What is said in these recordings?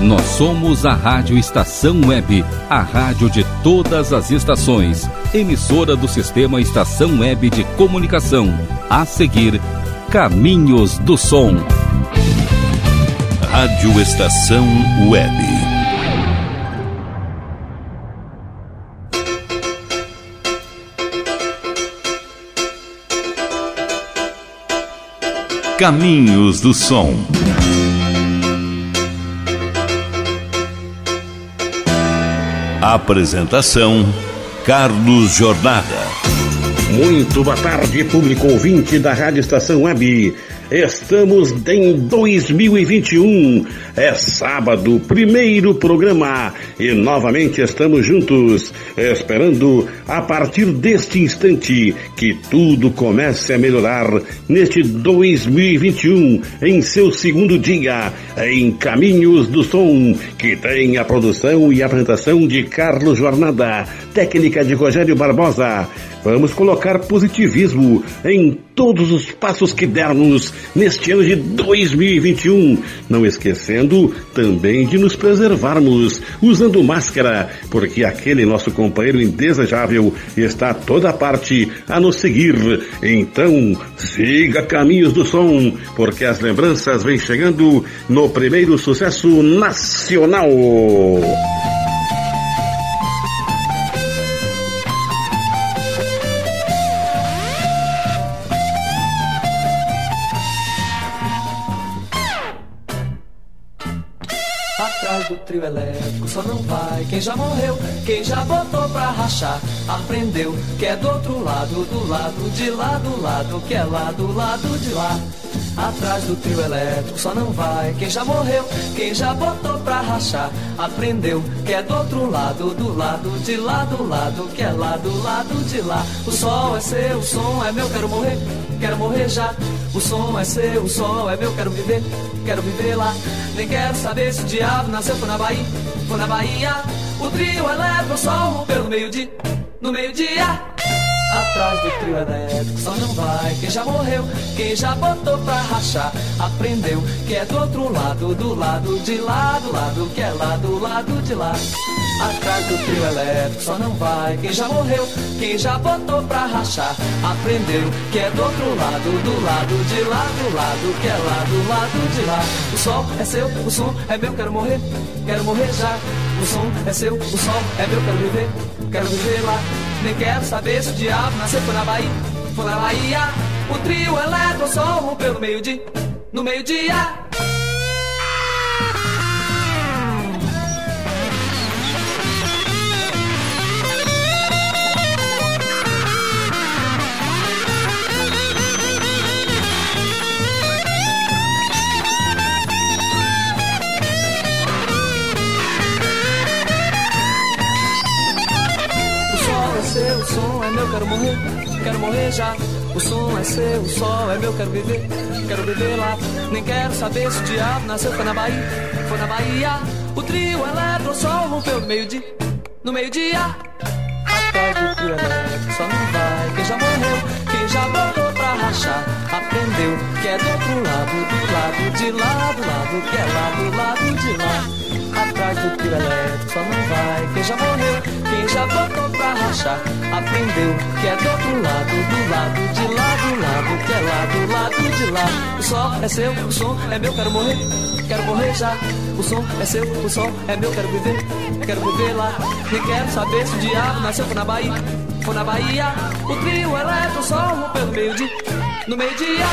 Nós somos a Rádio Estação Web, a rádio de todas as estações, emissora do sistema Estação Web de Comunicação. A seguir, Caminhos do Som. Rádio Estação Web. Caminhos do Som. Apresentação: Carlos Jornada. Muito boa tarde, público ouvinte da Rádio Estação Web. Estamos em 2021. É sábado, primeiro programa. E novamente estamos juntos, esperando a partir deste instante que tudo comece a melhorar neste 2021, em seu segundo dia, em Caminhos do Som, que tem a produção e apresentação de Carlos Jornada, técnica de Rogério Barbosa. Vamos colocar positivismo em todos os passos que dermos neste ano de 2021. Não esquecendo também de nos preservarmos usando máscara, porque aquele nosso companheiro indesejável está a toda parte a nos seguir. Então, siga caminhos do som, porque as lembranças vêm chegando no primeiro sucesso nacional. Do trio elétrico só não vai quem já morreu, quem já botou pra rachar, aprendeu que é do outro lado, do lado de lá, do lado que é lá, do lado de lá. Atrás do trio elétrico só não vai quem já morreu, quem já botou pra rachar, aprendeu que é do outro lado, do lado de lá, do lado que é lá, do lado de lá. O sol é seu, o som é meu, quero morrer, quero morrer já. O som é seu, o sol é meu, quero viver, quero viver lá. Nem quero saber se o diabo nasceu foi na Bahia, foi na Bahia. O trio elétrico o sol rompeu no meio-dia, no meio-dia. Atrás do trio elétrico só não vai quem já morreu, quem já botou pra rachar. Aprendeu que é do outro lado, do lado de lá, do lado que é lá, do lado de lá. Atrás do trio elétrico só não vai quem já morreu, quem já botou pra rachar. Aprendeu que é do outro lado, do lado de lá, do lado que é lá, do lado de lá. O sol é seu, o som é meu, quero morrer, quero morrer já. O som é seu, o sol é meu, quero viver, quero viver lá. Nem quero saber se o diabo nasceu foi na Bahia, foi na Bahia. O trio elétrico o sol rompeu no meio-dia, no meio-dia. Som é meu, quero morrer, quero morrer já. O som é seu, o sol é meu, quero viver, quero viver lá. Nem quero saber se o diabo nasceu, foi na Bahia, foi na Bahia. O trio eletro, o sol rompeu no meio-dia, no meio-dia. Atrás do trio eletro, só não vai quem já morreu, quem já botou pra rachar. Aprendeu que é do outro lado, do lado de lá, do lado que é lá, do lado de lá atrás do tiro elétrico só não vai quem já morreu, quem já botou pra rachar. Aprendeu que é do outro lado, do lado de lá, do lado que é lá, do lado de lá. O sol é seu, o som é meu, quero morrer, quero morrer já. O som é seu, o som é meu, quero viver, quero viver lá. Nem quero saber se o diabo nasceu na Bahia, foi na Bahia. O trio elétrico só rompeu no meio-dia, no meio-dia.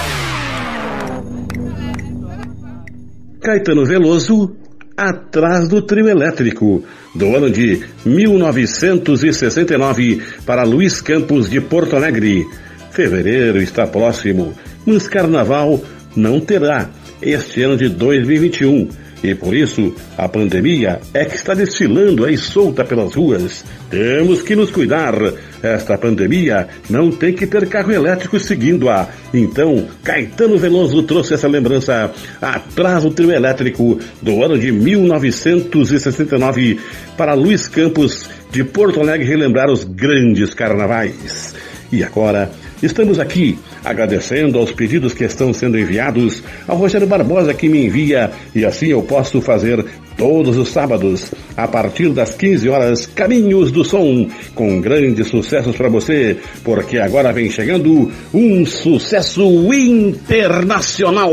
Caetano Veloso Atrás do Trio Elétrico, do ano de 1969, para Luiz Campos de Porto Alegre. Fevereiro está próximo, mas carnaval não terá este ano de 2021 e por isso a pandemia é que está desfilando aí solta pelas ruas. Temos que nos cuidar. Esta pandemia não tem que ter carro elétrico seguindo-a. Então, Caetano Veloso trouxe essa lembrança atrás do trio elétrico do ano de 1969 para Luiz Campos de Porto Alegre relembrar os grandes carnavais. E agora Estamos aqui agradecendo aos pedidos que estão sendo enviados ao Rogério Barbosa que me envia e assim eu posso fazer todos os sábados, a partir das 15 horas, Caminhos do Som, com grandes sucessos para você, porque agora vem chegando um sucesso internacional.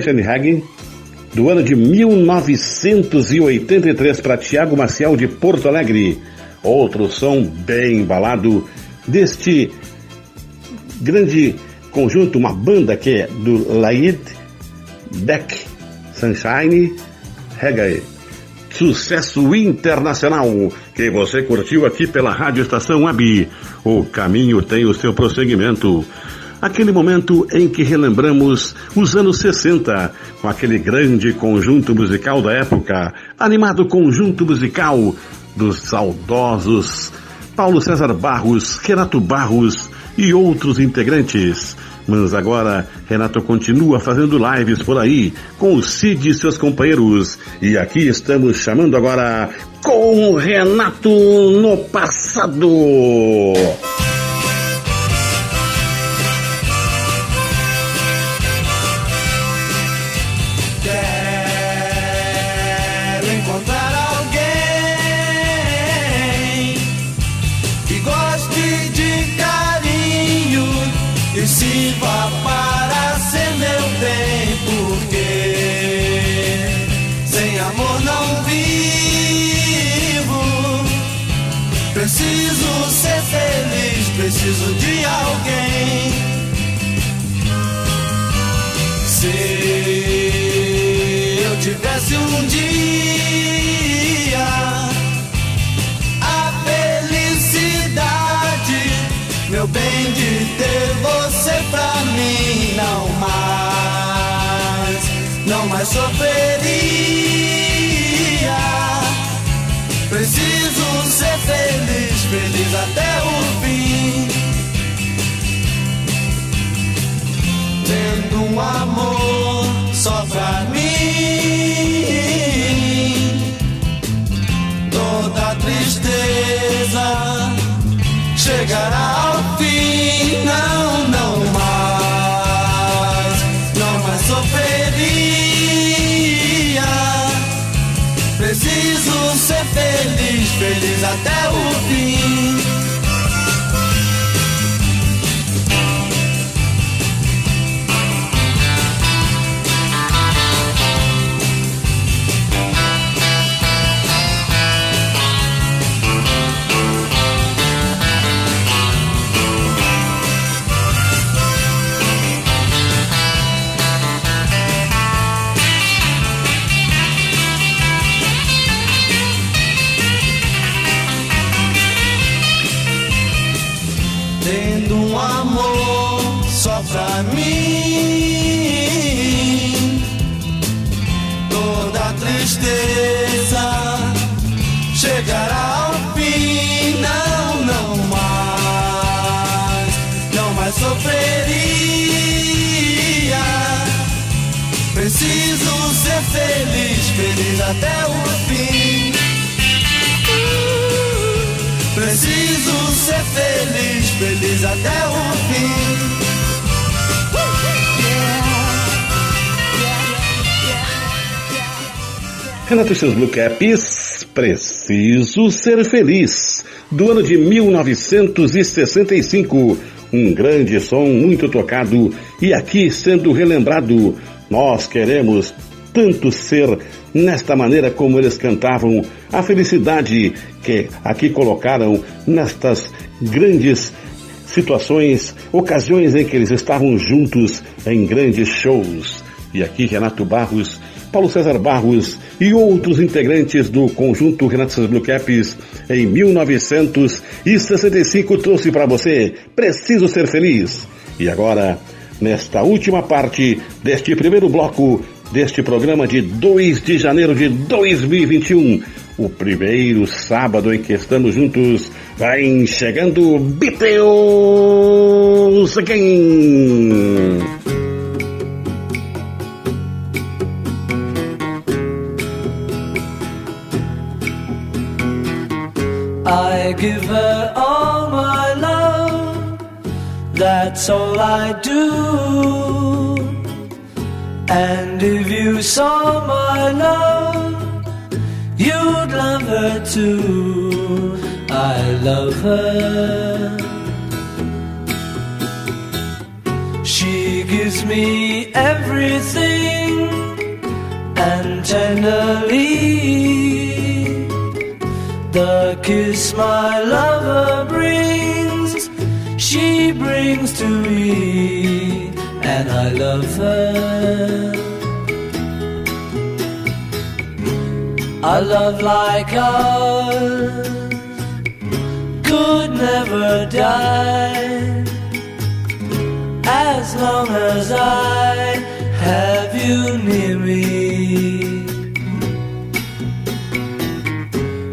Hagen, do ano de 1983 para Tiago Maciel de Porto Alegre. Outro som bem embalado deste grande conjunto, uma banda que é do Laid Beck Sunshine Reggae. Sucesso internacional que você curtiu aqui pela Rádio Estação Web. O caminho tem o seu prosseguimento. Aquele momento em que relembramos os anos 60, com aquele grande conjunto musical da época, animado conjunto musical dos saudosos Paulo César Barros, Renato Barros e outros integrantes. Mas agora Renato continua fazendo lives por aí com o Cid e seus companheiros. E aqui estamos chamando agora com Renato no passado. Preciso de alguém. Se eu tivesse um dia a felicidade, meu bem, de ter você pra mim, não mais, não mais sofreria. Preciso ser feliz, feliz até o só até o fim. Preciso ser feliz, feliz até o fim. Renato e seus Blue Caps, Preciso Ser Feliz, do ano de 1965. Um grande som muito tocado e aqui sendo relembrado. Nós queremos tanto ser nesta maneira como eles cantavam, a felicidade que aqui colocaram nestas grandes situações, ocasiões em que eles estavam juntos em grandes shows. E aqui Renato Barros, Paulo César Barros e outros integrantes do conjunto Renato Blue Caps em 1965 trouxe para você Preciso Ser Feliz. E agora, nesta última parte deste primeiro bloco, deste programa de 2 de janeiro de 2021. O primeiro sábado em que estamos juntos, vai chegando Beatles again. I give her all my love, that's all I do. And if you saw my love, you'd love her too. I love her. She gives me everything and tenderly the kiss my lover brings, she brings to me and I love her. A love like ours could never die. as long as I have you near me.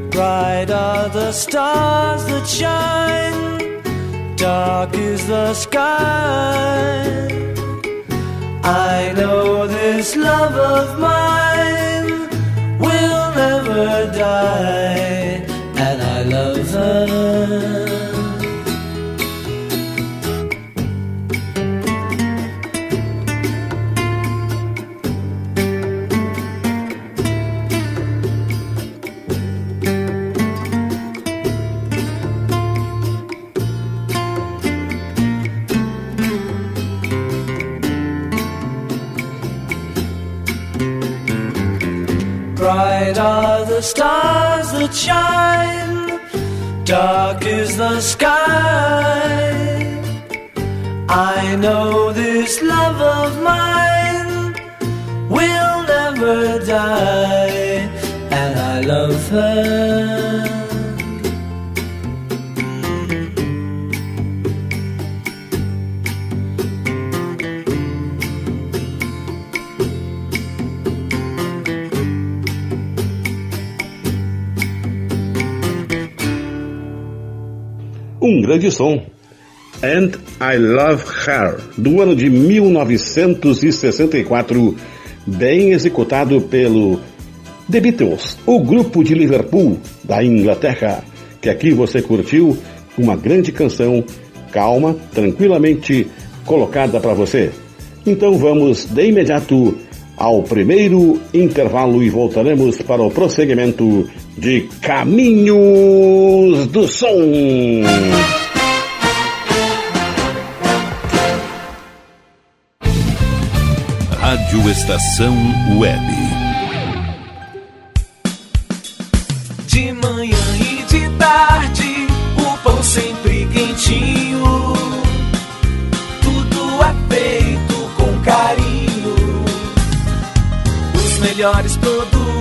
Bright are the stars that shine, dark is the sky. I know this love of mine will never die, and I love her. Bright are the stars that shine, dark is the sky. I know this love of mine will never die, and I love her. Um grande som. And I Love Her, do ano de 1964, bem executado pelo The Beatles, o grupo de Liverpool, da Inglaterra, que aqui você curtiu uma grande canção, calma, tranquilamente colocada para você. Então vamos de imediato ao primeiro intervalo e voltaremos para o prosseguimento de Caminhos do Som. Rádio Estação Web. De manhã e de tarde, o pão sempre quentinho. Tudo é feito com carinho. Os melhores produtos,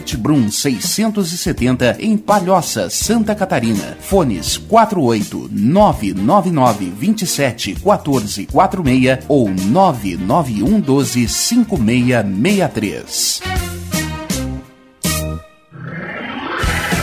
Brum 670 em Palhoça, Santa Catarina. Fones 48 999 27 14 46 ou 991 12 5663.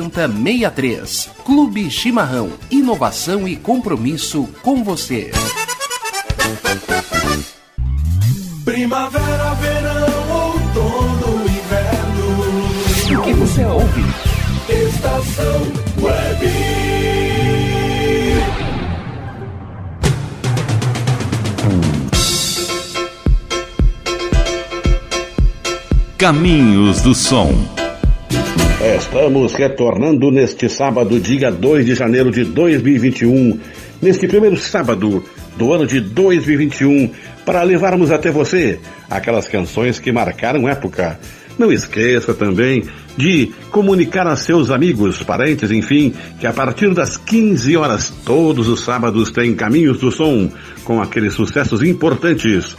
8063. Clube Chimarrão. Inovação e compromisso com você. Primavera, verão, outono, inverno. O que você ouve? Estação Web. Caminhos do Som. Estamos retornando neste sábado, dia 2 de janeiro de 2021, neste primeiro sábado do ano de 2021, para levarmos até você aquelas canções que marcaram época. Não esqueça também de comunicar a seus amigos, parentes, enfim, que a partir das 15 horas todos os sábados tem Caminhos do Som com aqueles sucessos importantes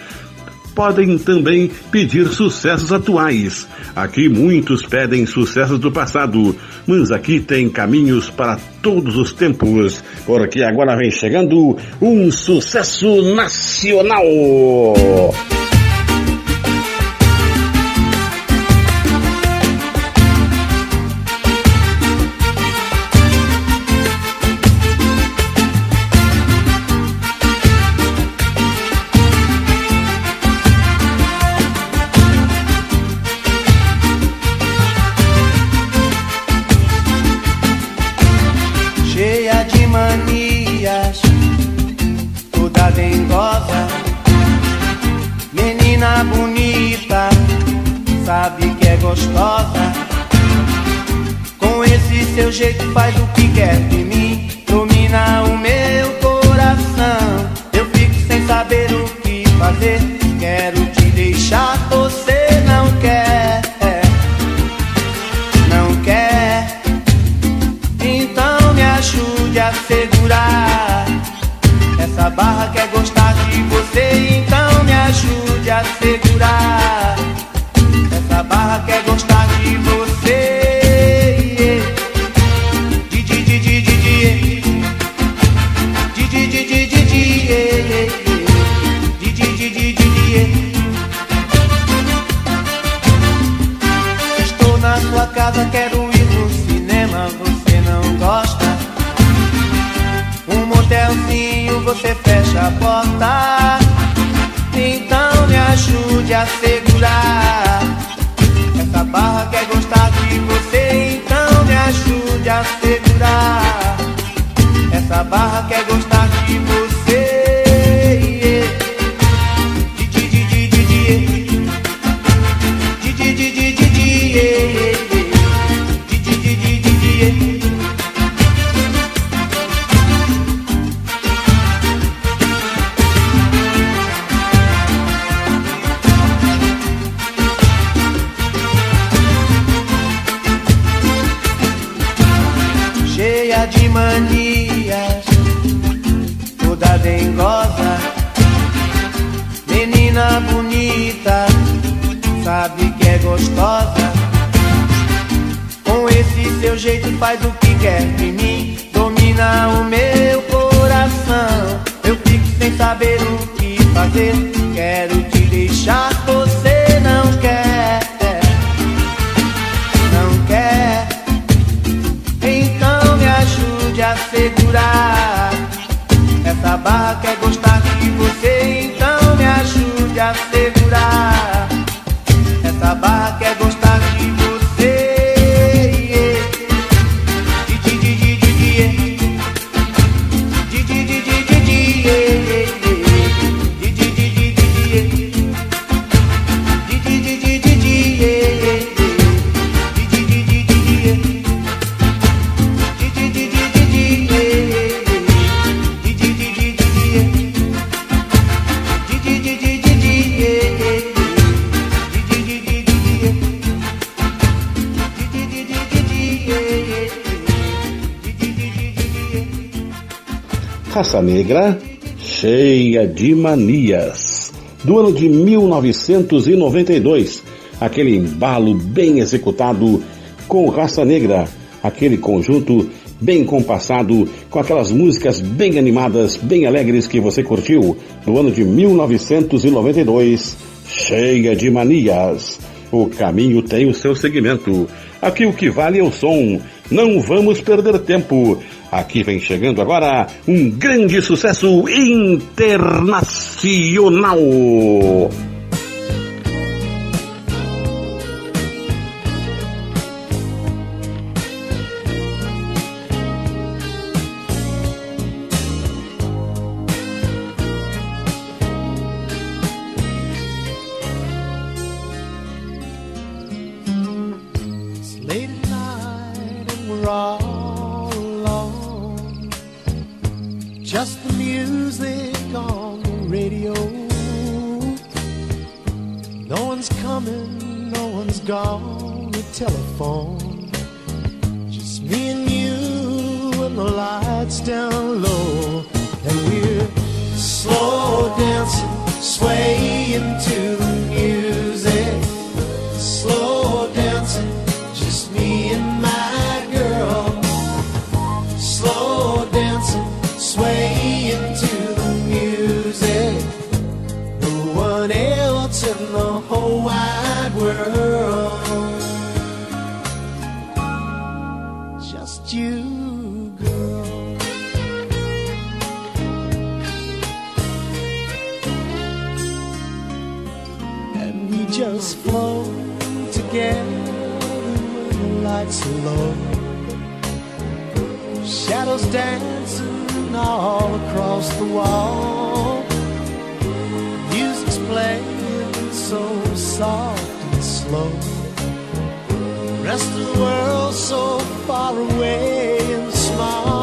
podem também pedir sucessos atuais. Aqui muitos pedem sucessos do passado, mas aqui tem caminhos para todos os tempos, porque agora vem chegando um sucesso nacional. De manias. Do ano de 1992, aquele embalo bem executado com Raça Negra, aquele conjunto bem compassado, com aquelas músicas bem animadas, bem alegres que você curtiu, do ano de 1992, cheia de manias. O caminho tem o seu segmento. Aqui o que vale é o som Não vamos perder tempo. Aqui vem chegando agora um grande sucesso internacional. just flow together when the lights are low. Shadows dancing all across the wall. Music's playing so soft and slow. The rest of the world so far away and small.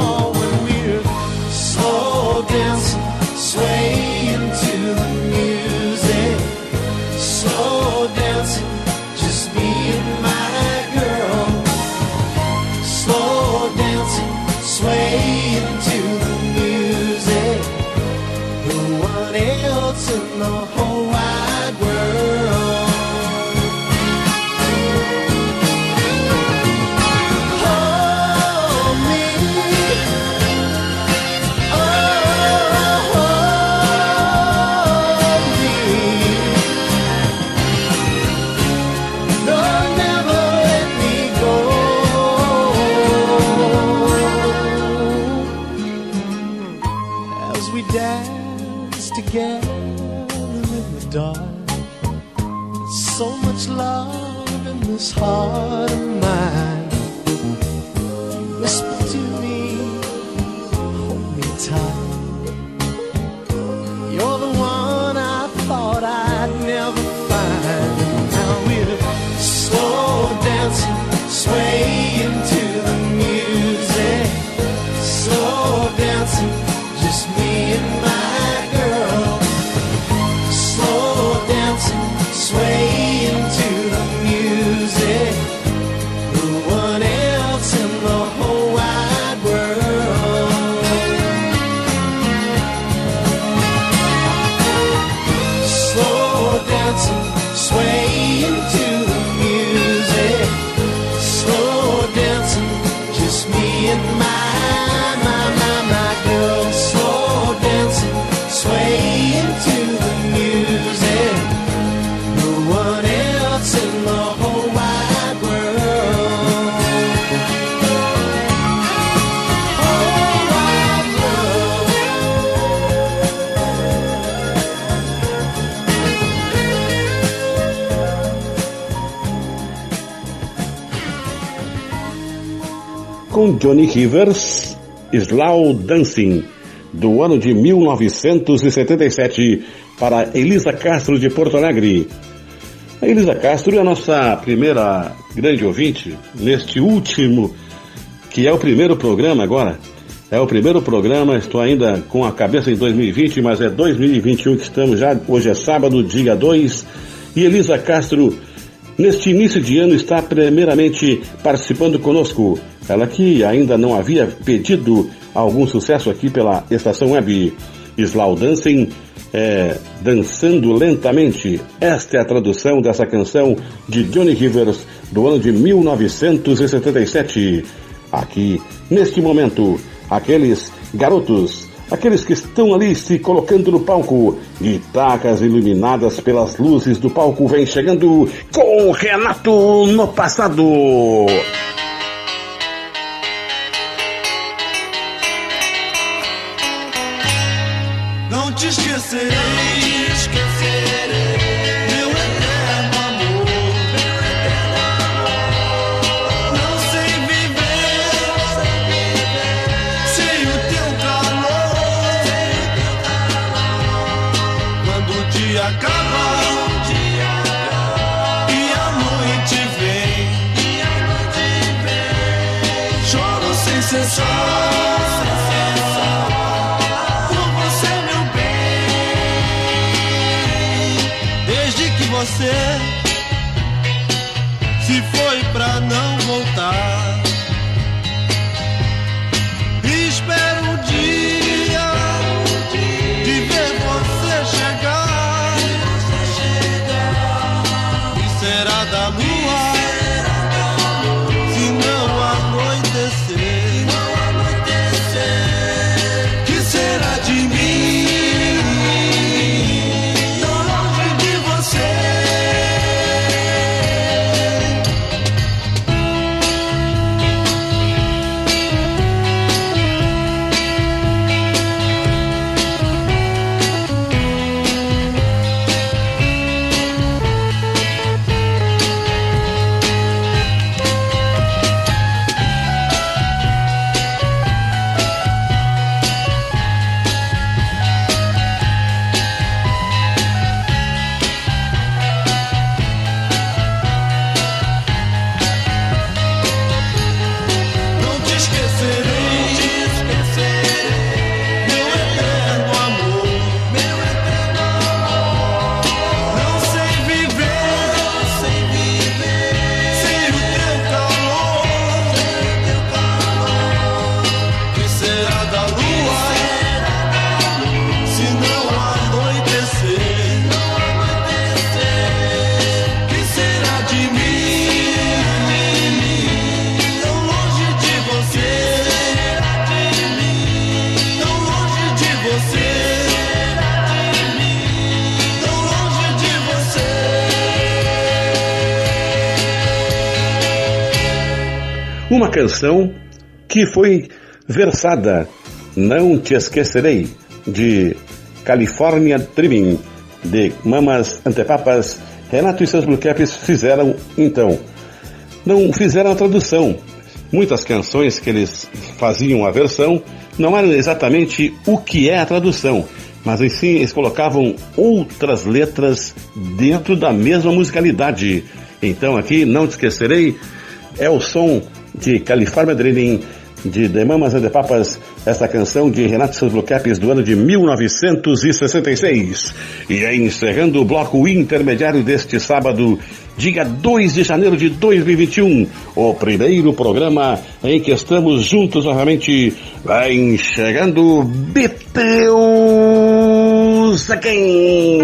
Johnny Rivers, Slow Dancing, do ano de 1977, para Elisa Castro de Porto Alegre. A Elisa Castro é a nossa primeira grande ouvinte neste último, que é o primeiro programa agora. É o primeiro programa, estou ainda com a cabeça em 2020, mas é 2021 que estamos já. Hoje é sábado, dia 2. E Elisa Castro, neste início de ano, está primeiramente participando conosco. Ela que ainda não havia pedido algum sucesso aqui pela estação web Slow Dancing, é, Dançando Lentamente. Esta é a tradução dessa canção de Johnny Rivers do ano de 1977. Aqui, neste momento, aqueles garotos, aqueles que estão ali se colocando no palco, guitarras iluminadas pelas luzes do palco, vem chegando com Renato no passado. Esquecerei, esquecerei Canção que foi versada Não Te Esquecerei, de California Dreaming, de Mamas Antepapas. Renato e seus Blue fizeram então. Não fizeram a tradução. Muitas canções que eles faziam a versão não eram exatamente o que é a tradução, mas em si eles colocavam outras letras dentro da mesma musicalidade. Então aqui, não te esquecerei, é o som de California Dreaming de The Mamas and the Papas, essa canção de Renato seus Blue Caps do ano de 1966. E é encerrando o bloco intermediário deste sábado, dia 2 de janeiro de 2021, o primeiro programa em que estamos juntos novamente, vai chegando Beteus Aquém.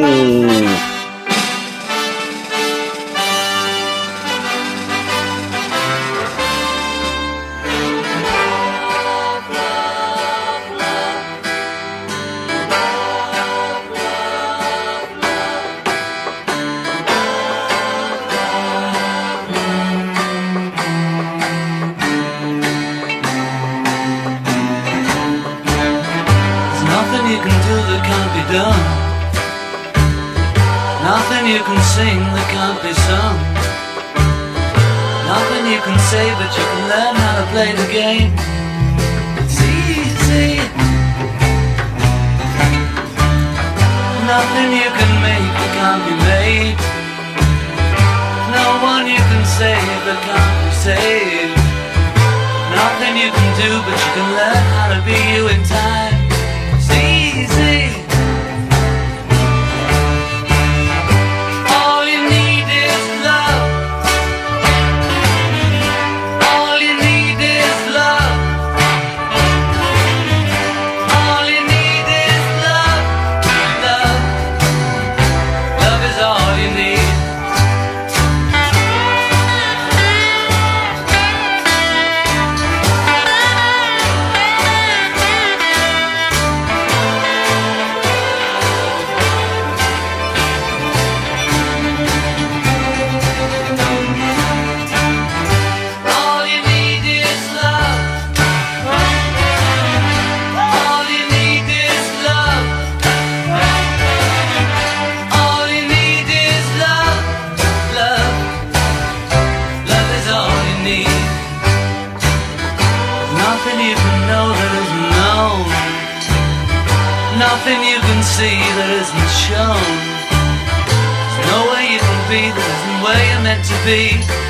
Be.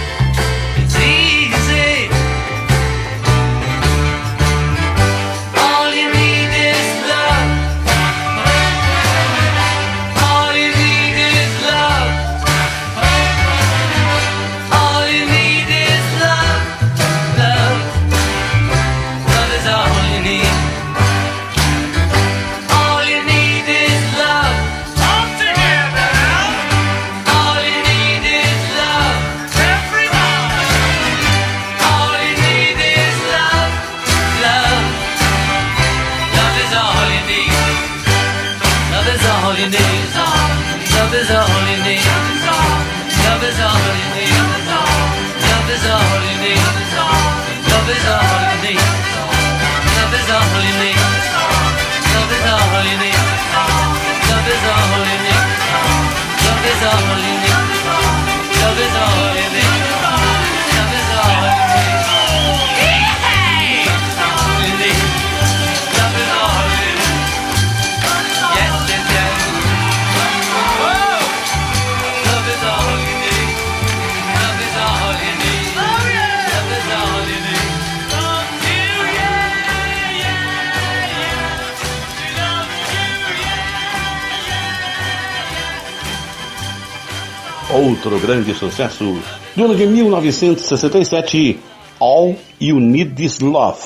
Outro grande sucesso do ano de 1967, All You Need Is Love,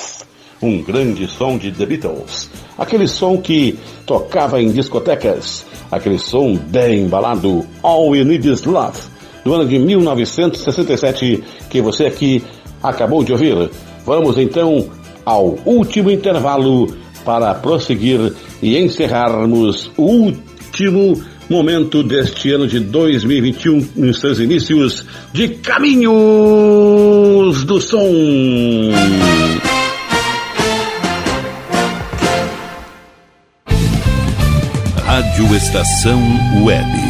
um grande som de The Beatles. Aquele som que tocava em discotecas, aquele som bem embalado, All You Need Is Love, do ano de 1967, que você aqui acabou de ouvir. Vamos então ao último intervalo para prosseguir e encerrarmos o último momento deste ano de 2021, nos seus inícios de Caminhos do Som. Rádio Estação Web.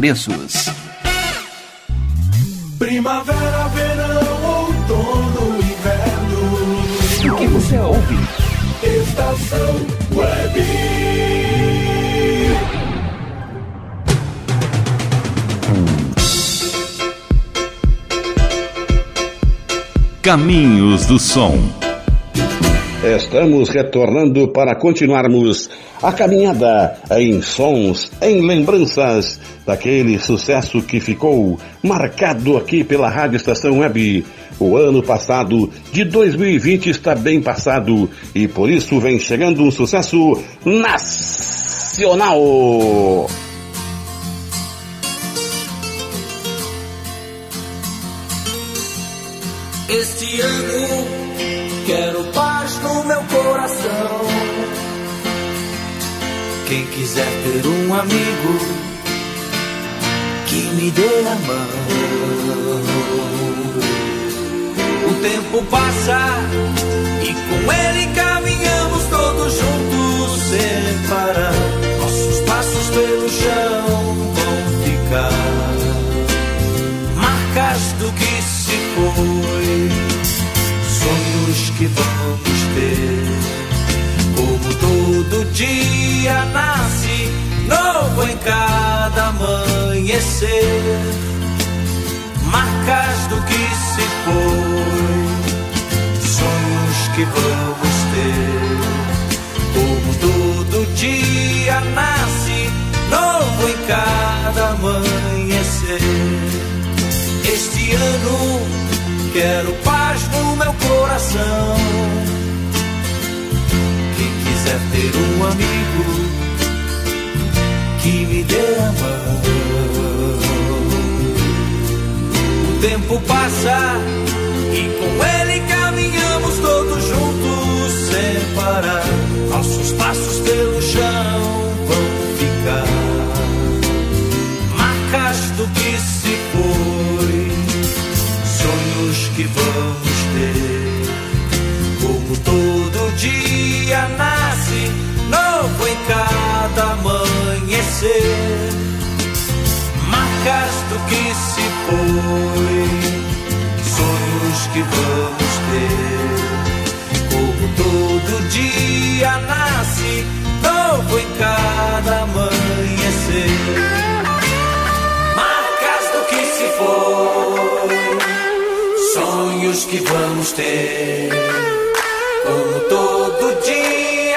preços. Primavera, verão, outono, inverno. O que você ouve? Estação Web. Caminhos do Som Estamos retornando para continuarmos a caminhada em sons, em lembranças daquele sucesso que ficou marcado aqui pela Rádio Estação Web. O ano passado de 2020 está bem passado e por isso vem chegando um sucesso nacional. Este ano quero paz no meu coração. Quem quiser ter um amigo que me dê a mão. O tempo passa e com ele caminhamos todos juntos sem parar. Nossos passos pelo chão vão ficar marcas do que se foi, sonhos que vamos Como todo dia nasce novo em cada amanhecer, marcas do que se foi, sonhos que vamos ter. Como todo dia nasce novo em cada amanhecer. Este ano quero paz no meu coração. Quiser ter um amigo que me dê a mão. O tempo passa e com ele caminhamos todos juntos sem parar. Nossos passos pelo marcas do que se foi, sonhos que vamos ter. Como todo dia nasce novo em cada amanhecer. Marcas do que se foi, sonhos que vamos ter. Como todo dia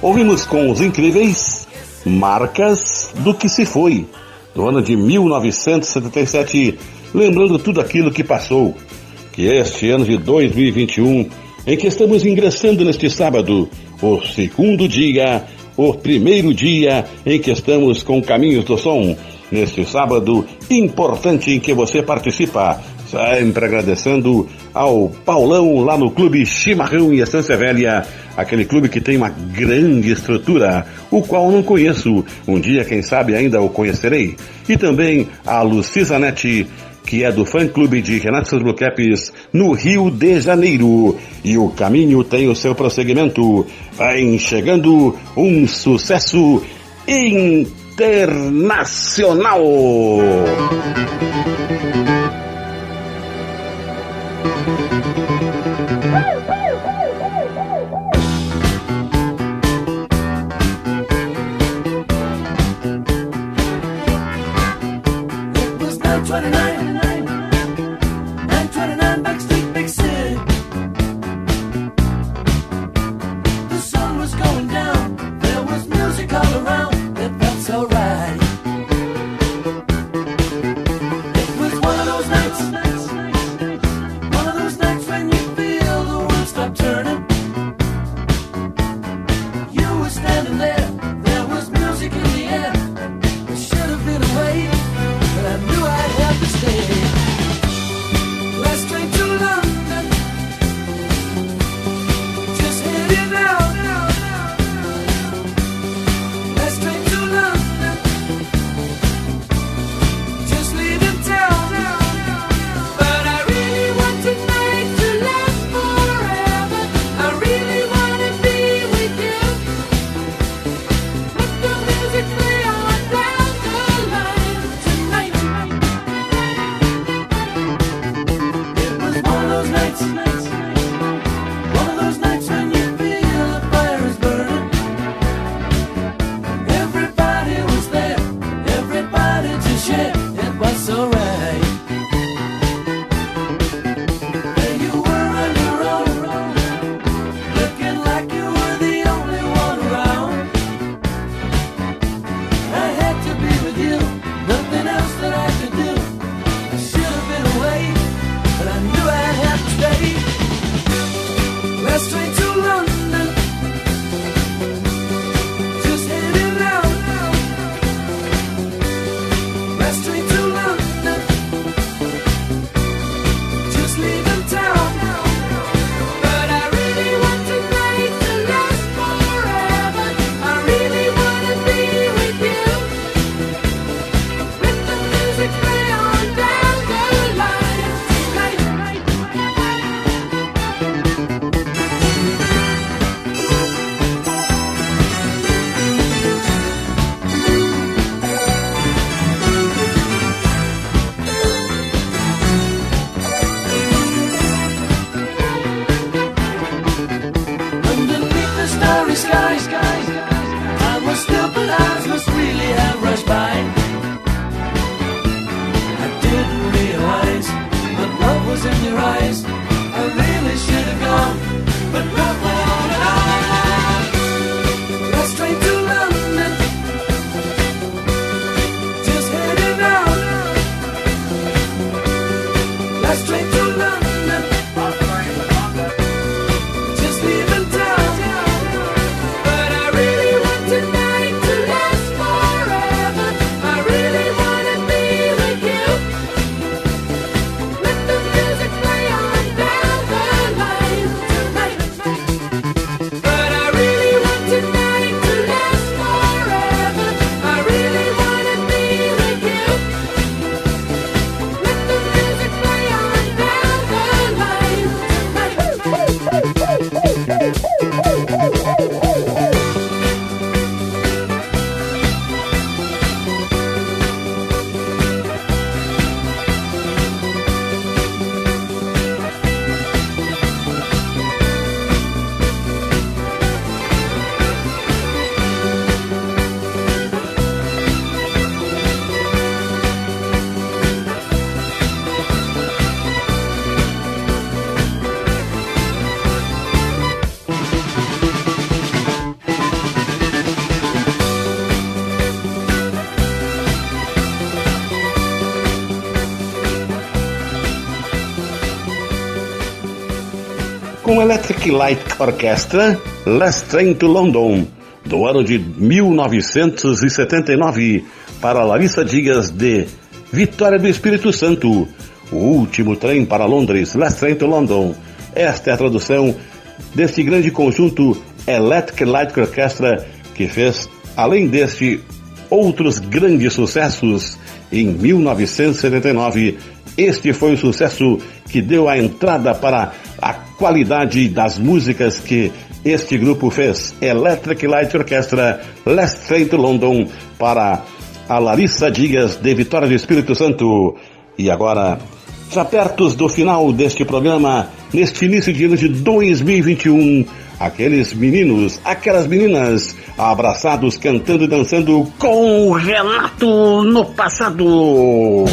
Ouvimos com os incríveis Marcas do que se foi, do ano de 1977, lembrando tudo aquilo que passou. Que este ano de 2021, em que estamos ingressando neste sábado, o segundo dia, o primeiro dia em que estamos com Caminhos do Som, neste sábado importante em que você participa. Sempre agradecendo ao Paulão lá no Clube Chimarrão e Estância Velha, aquele clube que tem uma grande estrutura, o qual não conheço. Um dia, quem sabe, ainda o conhecerei. E também a Lucisa Nete, que é do fã-clube de Renato Seus Caps no Rio de Janeiro. E o caminho tem o seu prosseguimento. Vai chegando um sucesso internacional. Electric Light Orchestra, Last Train to London, do ano de 1979, para Larissa Dias de Vitória do Espírito Santo, o último trem para Londres, Last Train to London. Esta é a tradução deste grande conjunto Electric Light Orchestra que fez, além deste, outros grandes sucessos. Em 1979, este foi o sucesso que deu a entrada para qualidade das músicas que este grupo fez. Electric Light Orchestra, Last Train to London, para a Larissa Dias, de Vitória do Espírito Santo. E agora, já perto do final deste programa, neste início de ano de 2021, aqueles meninos, aquelas meninas, abraçados, cantando e dançando com o Renato no passado.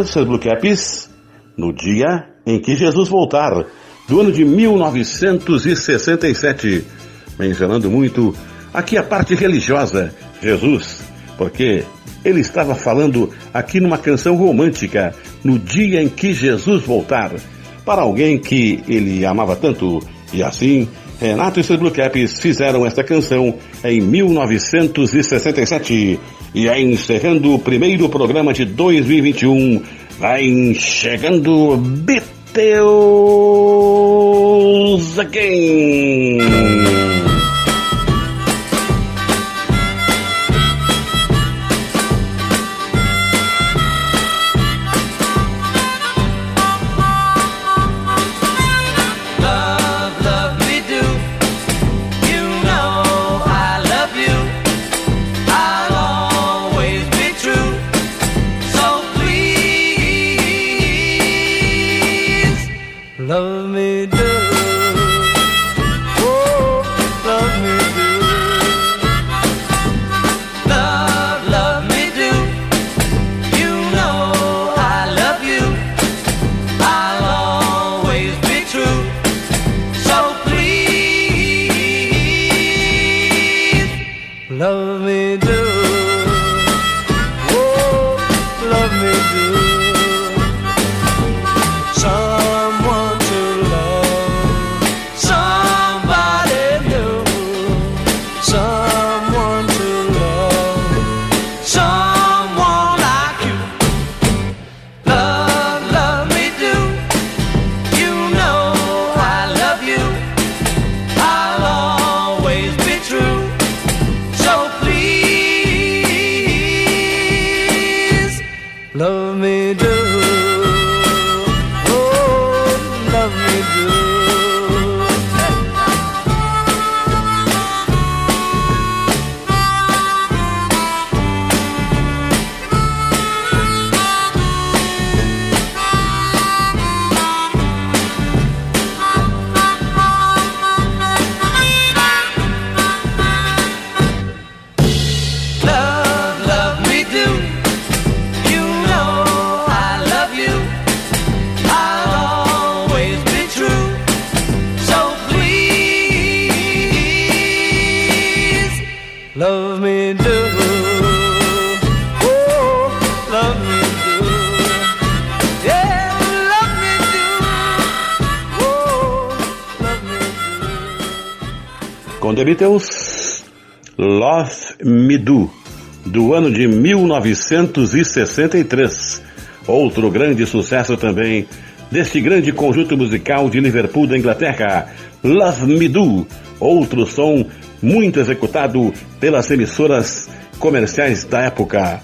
Apenas seus Blue Caps no dia em que Jesus voltar, do ano de 1967, mencionando muito aqui a parte religiosa, Jesus, porque ele estava falando aqui numa canção romântica, no dia em que Jesus voltar, para alguém que ele amava tanto, e assim Renato e seus Blue Caps fizeram esta canção em 1967 e aí, encerrando o primeiro programa de 2021, vai chegando Beatles Again. The Beatles, Love Me Do, do ano de 1963. Outro grande sucesso também deste grande conjunto musical de Liverpool da Inglaterra, Love Me Do, outro som muito executado pelas emissoras comerciais da época.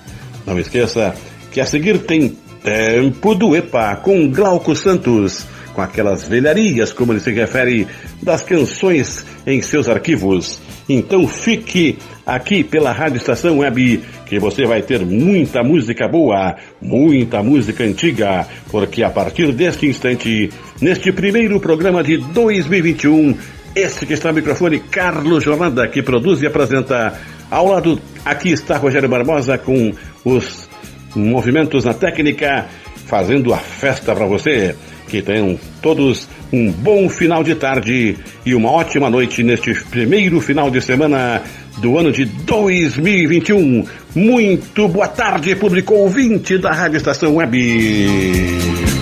Não esqueça que a seguir tem Tempo do EPA com Glauco Santos, com aquelas velharias, como ele se refere, das canções em seus arquivos. Então fique aqui pela Rádio Estação Web, que você vai ter muita música boa, muita música antiga, porque a partir deste instante, neste primeiro programa de 2021, este que está no microfone, Carlos Jornada, que produz e apresenta. Ao lado, aqui está Rogério Barbosa com os movimentos na técnica, fazendo a festa para você. Que tenham todos um bom final de tarde e uma ótima noite neste primeiro final de semana do ano de 2021. Muito boa tarde, público ouvinte da Rádio Estação Web.